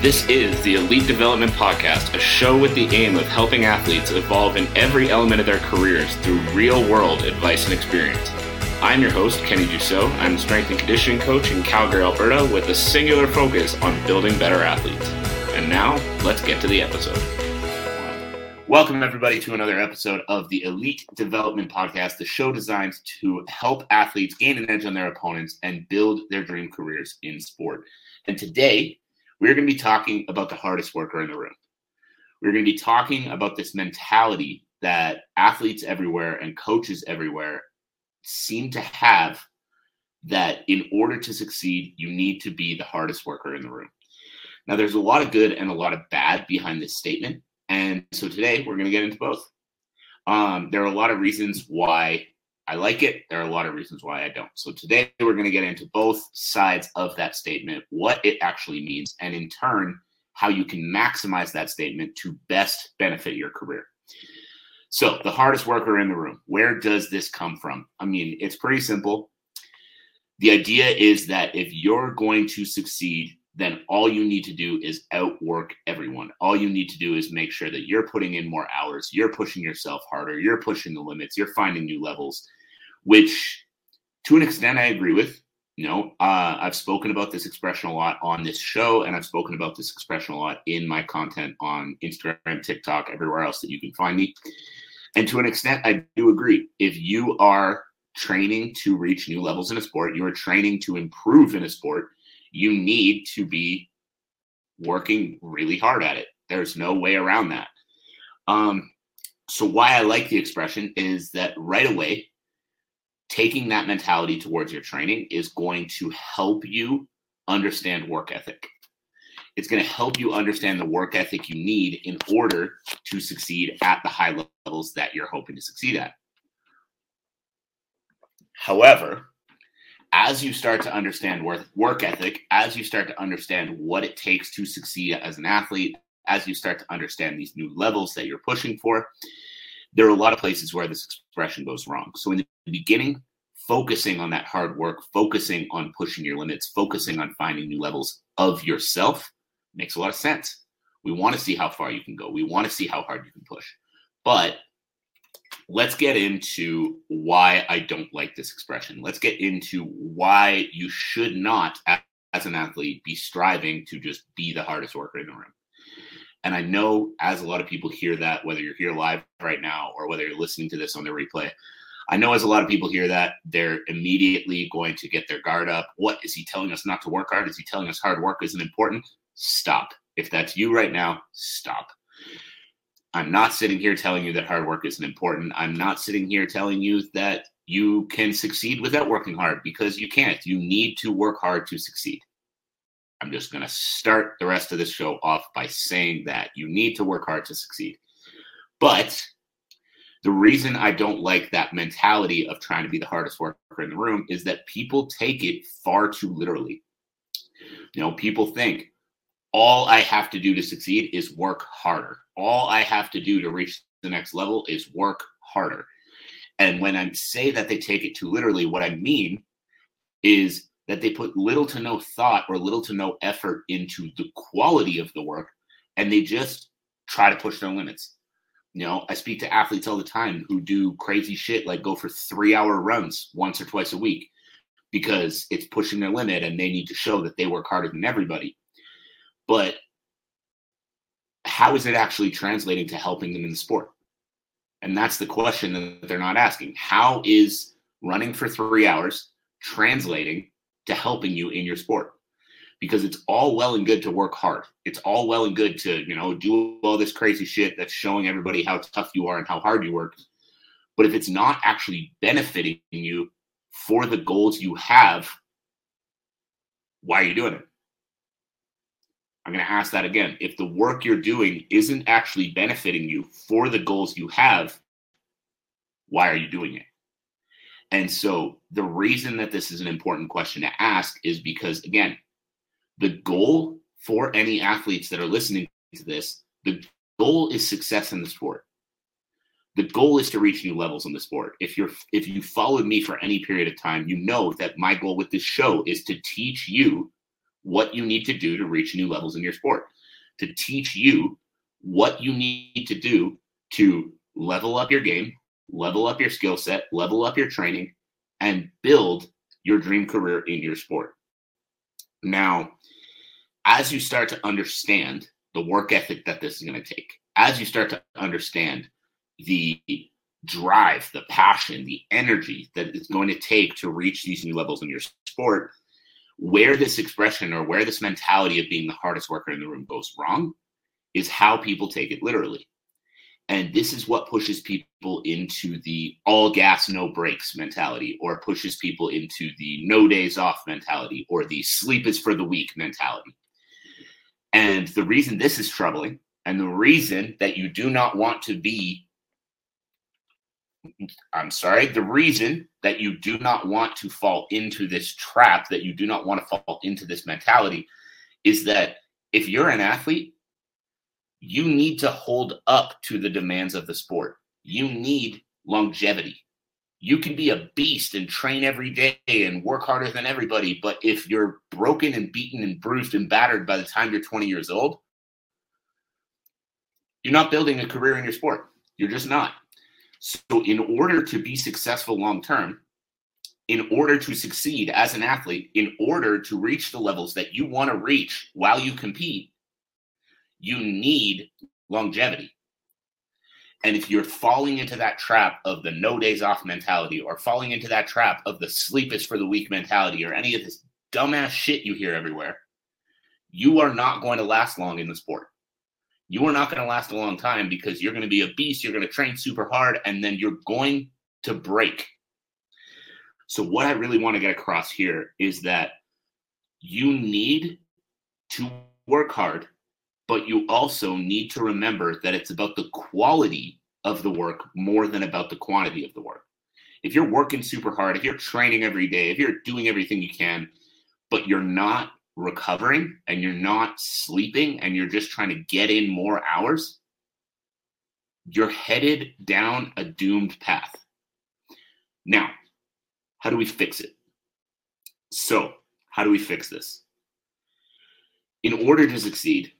This is the Elite Development Podcast, a show with the aim of helping athletes evolve in every element of their careers through real world advice and experience. I'm your host, Kenny Dussault. I'm a strength and conditioning coach in Calgary, Alberta, with a singular focus on building better athletes. And now, let's get to the episode. Welcome, everybody, to another episode of the Elite Development Podcast, the show designed to help athletes gain an edge on their opponents and build their dream careers in sport. And today, we're going to be talking about the hardest worker in the room. We're going to be talking about this mentality that athletes everywhere and coaches everywhere seem to have that in order to succeed, you need to be the hardest worker in the room. Now, there's a lot of good and a lot of bad behind this statement. And so today we're going to get into both. Um, there are a lot of reasons why I like it. There are a lot of reasons why I don't. So today we're going to get into both sides of that statement, what it actually means, and in turn, how you can maximize that statement to best benefit your career. So, the hardest worker in the room, where does this come from? I mean, it's pretty simple. The idea is that if you're going to succeed, then all you need to do is outwork everyone. All you need to do is make sure that you're putting in more hours, you're pushing yourself harder, you're pushing the limits, you're finding new levels, which to an extent I agree with. You know, uh, I've spoken about this expression a lot on this show, and I've spoken about this expression a lot in my content on Instagram, TikTok, everywhere else that you can find me. And to an extent, I do agree. If you are training to reach new levels in a sport, you are training to improve in a sport, you need to be working really hard at it. There's no way around that. Um, so, why I like the expression is that right away, taking that mentality towards your training is going to help you understand work ethic. It's going to help you understand the work ethic you need in order to succeed at the high levels that you're hoping to succeed at. However, as you start to understand work, ethic, as you start to understand what it takes to succeed as an athlete, as you start to understand these new levels that you're pushing for, there are a lot of places where this expression goes wrong. So in the beginning, focusing on that hard work, focusing on pushing your limits, focusing on finding new levels of yourself makes a lot of sense. We want to see how far you can go. We want to see how hard you can push. But let's get into why I don't like this expression. Let's get into why you should not, as an athlete, be striving to just be the hardest worker in the room. And I know as a lot of people hear that, whether you're here live right now or whether you're listening to this on the replay, I know as a lot of people hear that, they're immediately going to get their guard up. What is he telling us not to work hard? Is he telling us hard work isn't important? Stop. If that's you right now, stop. I'm not sitting here telling you that hard work isn't important. I'm not sitting here telling you that you can succeed without working hard because you can't. You need to work hard to succeed. I'm just going to start the rest of this show off by saying that you need to work hard to succeed. But the reason I don't like that mentality of trying to be the hardest worker in the room is that people take it far too literally. You know, people think all I have to do to succeed is work harder. All I have to do to reach the next level is work harder. And when I say that they take it too literally, what I mean is that they put little to no thought or little to no effort into the quality of the work and they just try to push their limits. You know, I speak to athletes all the time who do crazy shit like go for three hour runs once or twice a week because it's pushing their limit and they need to show that they work harder than everybody. But how is it actually translating to helping them in the sport? And that's the question that they're not asking. How is running for three hours translating to helping you in your sport because it's all well and good to work hard. It's all well and good to, you know, do all this crazy shit that's showing everybody how tough you are and how hard you work. But if it's not actually benefiting you for the goals you have, why are you doing it? I'm going to ask that again. If the work you're doing isn't actually benefiting you for the goals you have, why are you doing it? And so the reason that this is an important question to ask is because, again, the goal for any athletes that are listening to this, the goal is success in the sport. The goal is to reach new levels in the sport. If you're if you followed me for any period of time, you know that my goal with this show is to teach you what you need to do to reach new levels in your sport, to teach you what you need to do to level up your game, level up your skill set, level up your training, and build your dream career in your sport. Now, as you start to understand the work ethic that this is going to take, as you start to understand the drive, the passion, the energy that it's going to take to reach these new levels in your sport, where this expression or where this mentality of being the hardest worker in the room goes wrong is how people take it literally. And this is what pushes people into the all gas, no brakes mentality, or pushes people into the no days off mentality, or the sleep is for the weak mentality. And the reason this is troubling, and the reason that you do not want to be, I'm sorry, the reason that you do not want to fall into this trap, that you do not want to fall into this mentality, is that if you're an athlete, you need to hold up to the demands of the sport. You need longevity. You can be a beast and train every day and work harder than everybody, but if you're broken and beaten and bruised and battered by the time you're 20 years old, you're not building a career in your sport. You're just not. So, in order to be successful long term, in order to succeed as an athlete, in order to reach the levels that you want to reach while you compete, you need longevity. And if you're falling into that trap of the no days off mentality or falling into that trap of the sleep is for the weak mentality or any of this dumbass shit you hear everywhere, you are not going to last long in the sport. You are not going to last a long time because you're going to be a beast, you're going to train super hard, and then you're going to break. So, what I really want to get across here is that you need to work hard but you also need to remember that it's about the quality of the work more than about the quantity of the work. If you're working super hard, if you're training every day, if you're doing everything you can, but you're not recovering and you're not sleeping and you're just trying to get in more hours, you're headed down a doomed path. Now, how do we fix it? So, how do we fix this? In order to succeed,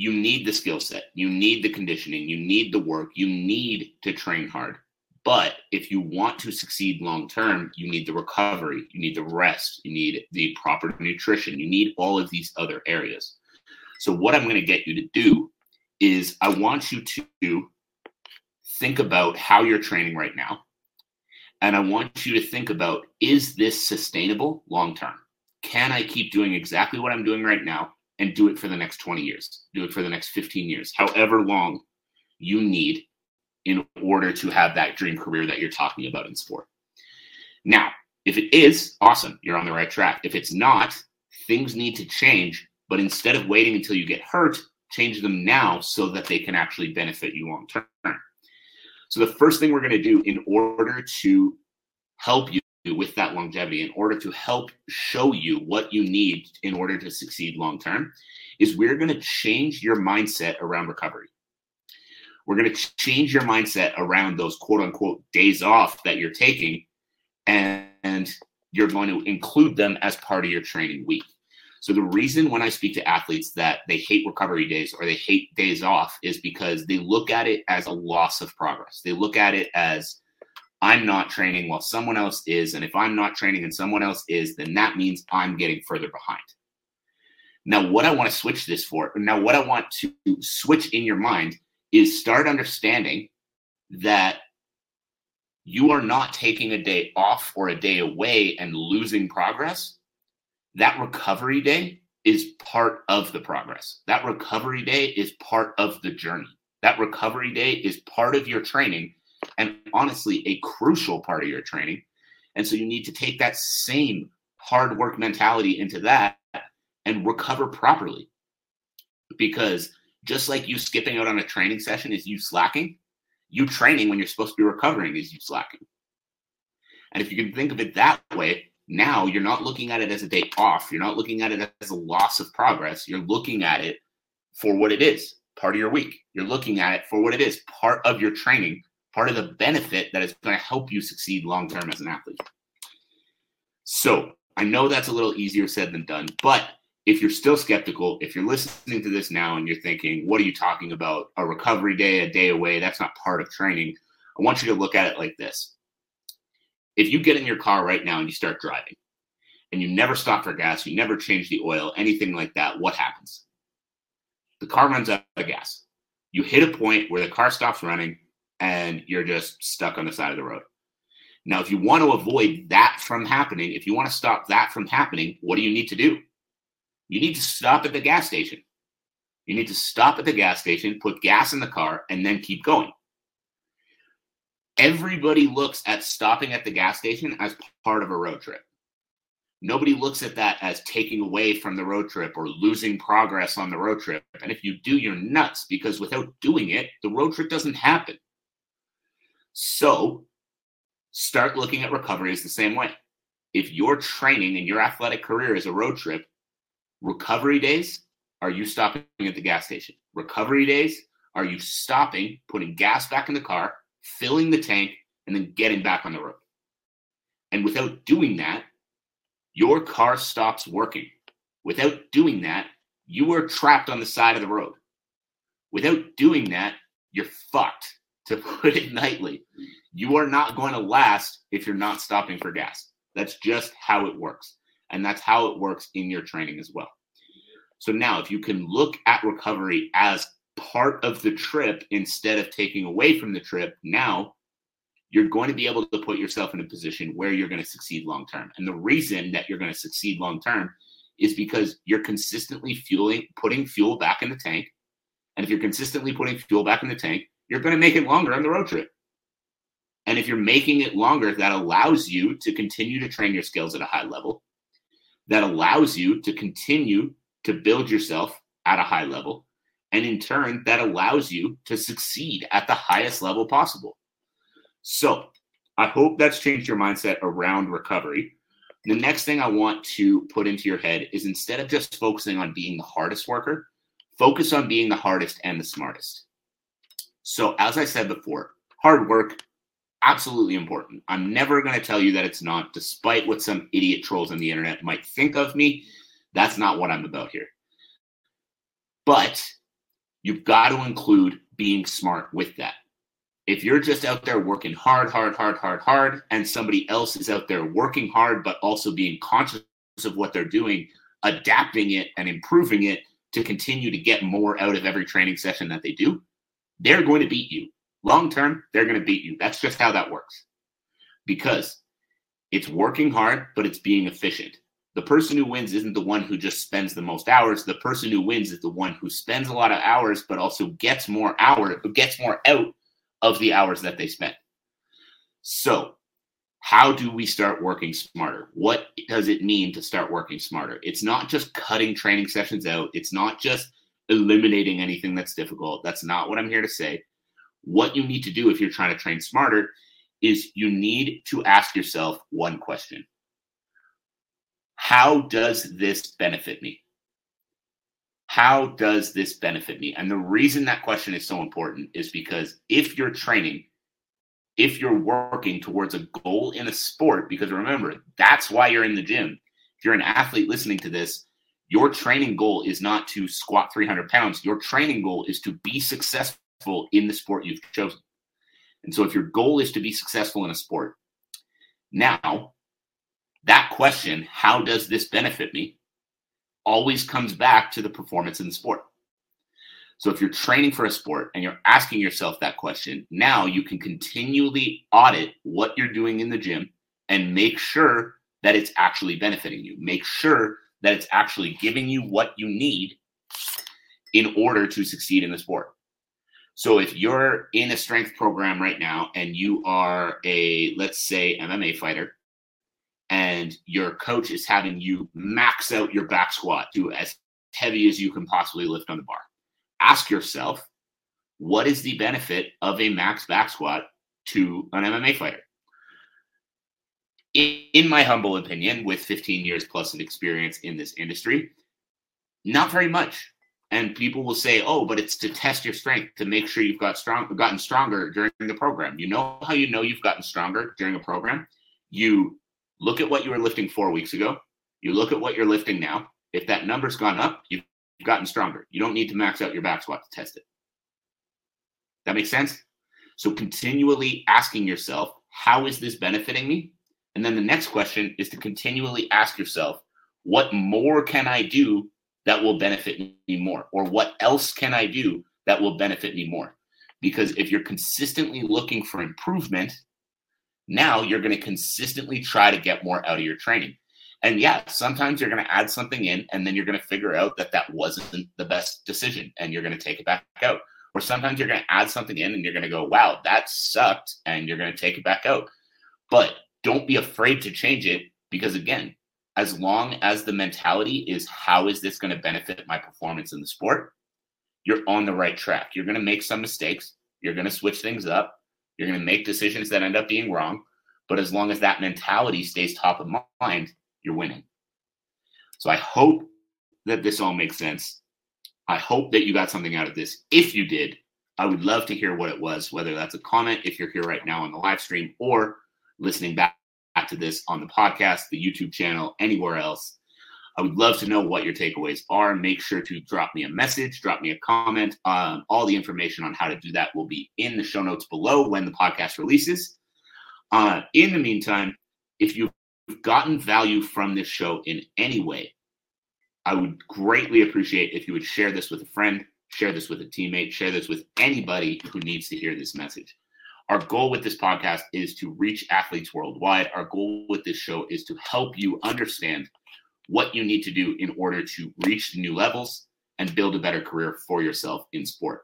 you need the skill set, you need the conditioning, you need the work, you need to train hard. But if you want to succeed long term, you need the recovery, you need the rest, you need the proper nutrition, you need all of these other areas. So, what I'm going to get you to do is I want you to think about how you're training right now. And I want you to think about is this sustainable long term? Can I keep doing exactly what I'm doing right now? And do it for the next 20 years, do it for the next 15 years, however long you need in order to have that dream career that you're talking about in sport. Now, if it is, awesome, you're on the right track. If it's not, things need to change, but instead of waiting until you get hurt, change them now so that they can actually benefit you long term. So, the first thing we're going to do in order to help you with that longevity in order to help show you what you need in order to succeed long term is we're going to change your mindset around recovery. We're going to change your mindset around those quote unquote days off that you're taking, and, and you're going to include them as part of your training week. So, the reason when I speak to athletes that they hate recovery days or they hate days off is because they look at it as a loss of progress. They look at it as I'm not training while someone else is. And if I'm not training and someone else is, then that means I'm getting further behind. Now, what I want to switch this for, now, what I want to switch in your mind is start understanding that you are not taking a day off or a day away and losing progress. That recovery day is part of the progress. That recovery day is part of the journey. That recovery day is part of your training and honestly a crucial part of your training. And so you need to take that same hard work mentality into that and recover properly. Because just like you skipping out on a training session is you slacking, you training when you're supposed to be recovering is you slacking. And if you can think of it that way, now you're not looking at it as a day off. You're not looking at it as a loss of progress. You're looking at it for what it is part of your week. You're looking at it for what it is part of your training part of the benefit that is going to help you succeed long term as an athlete. So I know that's a little easier said than done, but if you're still skeptical, if you're listening to this now and you're thinking, what are you talking about? A recovery day, a day away, that's not part of training. I want you to look at it like this. If you get in your car right now and you start driving and you never stop for gas, you never change the oil, anything like that, what happens? The car runs out of gas. You hit a point where the car stops running and you're just stuck on the side of the road. Now, if you want to avoid that from happening, if you want to stop that from happening, what do you need to do? You need to stop at the gas station. You need to stop at the gas station, put gas in the car, and then keep going. Everybody looks at stopping at the gas station as part of a road trip. Nobody looks at that as taking away from the road trip or losing progress on the road trip. And if you do, you're nuts because without doing it, the road trip doesn't happen. So start looking at recovery as the same way. If your training and your athletic career is a road trip, Recovery days are you stopping at the gas station. Recovery days are you stopping, putting gas back in the car, filling the tank, and then getting back on the road. And without doing that, your car stops working. Without doing that, you are trapped on the side of the road. Without doing that, you're fucked, to put it nightly. You are not going to last if you're not stopping for gas. That's just how it works. And that's how it works in your training as well. So now, if you can look at recovery as part of the trip instead of taking away from the trip, now you're going to be able to put yourself in a position where you're going to succeed long term. And the reason that you're going to succeed long term is because you're consistently fueling, putting fuel back in the tank. And if you're consistently putting fuel back in the tank, you're going to make it longer on the road trip. And if you're making it longer, that allows you to continue to train your skills at a high level that allows you to continue to build yourself at a high level. And in turn, that allows you to succeed at the highest level possible. So I hope that's changed your mindset around recovery. The next thing I want to put into your head is instead of just focusing on being the hardest worker, focus on being the hardest and the smartest. So, as I said before, hard work absolutely important. I'm never going to tell you that it's not, despite what some idiot trolls on the internet might think of me. That's not what I'm about here. But you've got to include being smart with that. If you're just out there working hard, hard, hard, hard, hard, and somebody else is out there working hard, but also being conscious of what they're doing, adapting it and improving it to continue to get more out of every training session that they do, they're going to beat you Long term, they're going to beat you. That's just how that works. Because it's working hard, but it's being efficient. The person who wins isn't the one who just spends the most hours. The person who wins is the one who spends a lot of hours, but also gets more hour, gets more out of the hours that they spent. So, how do we start working smarter? What does it mean to start working smarter? It's not just cutting training sessions out. It's not just eliminating anything that's difficult. That's not what I'm here to say. What you need to do if you're trying to train smarter is you need to ask yourself one question How does this benefit me? How does this benefit me? And the reason that question is so important is because if you're training, if you're working towards a goal in a sport, because remember, that's why you're in the gym. If you're an athlete listening to this, your training goal is not to squat 300 pounds. Your training goal is to be successful in the sport you've chosen. And so, if your goal is to be successful in a sport, now that question, how does this benefit me, always comes back to the performance in the sport. So, if you're training for a sport and you're asking yourself that question, now you can continually audit what you're doing in the gym and make sure that it's actually benefiting you. Make sure that it's actually giving you what you need in order to succeed in the sport. So if you're in a strength program right now and you are a, let's say, MMA fighter, and your coach is having you max out your back squat, to as heavy as you can possibly lift on the bar. Ask yourself, what is the benefit of a max back squat to an MMA fighter? In my humble opinion, with 15 years plus of experience in this industry, not very much and people will say, "Oh, but it's to test your strength to make sure you've got strong, gotten stronger during the program." You know how you know you've gotten stronger during a program? You look at what you were lifting four weeks ago. You look at what you're lifting now, If that number's gone up, you've gotten stronger. You don't need to max out your back squat to test it. That makes sense? So continually asking yourself, how is this benefiting me? And then the next question is to continually ask yourself, what more can I do that will benefit me more? Or what else can I do that will benefit me more? Because if you're consistently looking for improvement, now you're going to consistently try to get more out of your training. And yeah, sometimes you're going to add something in and then you're going to figure out that that wasn't the best decision and you're going to take it back out. Or sometimes you're going to add something in and you're going to go, wow, that sucked, and you're going to take it back out. But don't be afraid to change it because, again, as long as the mentality is how is this going to benefit my performance in the sport, you're on the right track. You're going to make some mistakes. You're going to switch things up. You're going to make decisions that end up being wrong. But as long as that mentality stays top of mind, you're winning. So I hope that this all makes sense. I hope that you got something out of this. If you did, I would love to hear what it was, whether that's a comment if you're here right now on the live stream or listening back to this on the podcast, the YouTube channel, anywhere else. I would love to know what your takeaways are. Make sure to drop me a message, drop me a comment. Um, all the information on how to do that will be in the show notes below when the podcast releases. Uh, in the meantime, if you've gotten value from this show in any way, I would greatly appreciate if you would share this with a friend, share this with a teammate, share this with anybody who needs to hear this message. Our goal with this podcast is to reach athletes worldwide. Our goal with this show is to help you understand what you need to do in order to reach new levels and build a better career for yourself in sport.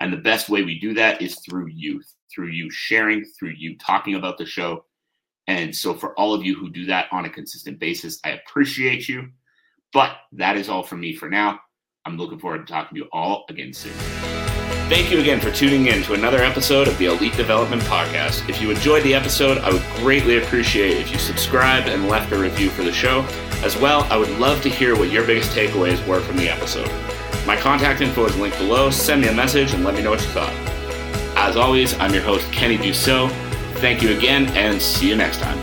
And the best way we do that is through you, through you sharing, through you talking about the show. And so, for all of you who do that on a consistent basis, I appreciate you. But that is all from me for now. I'm looking forward to talking to you all again soon. Thank you again for tuning in to another episode of the Elite Development Podcast. If you enjoyed the episode, I would greatly appreciate if you subscribed and left a review for the show. As well, I would love to hear what your biggest takeaways were from the episode. My contact info is linked below. Send me a message and let me know what you thought. As always, I'm your host, Kenny Dussault. Thank you again, and see you next time.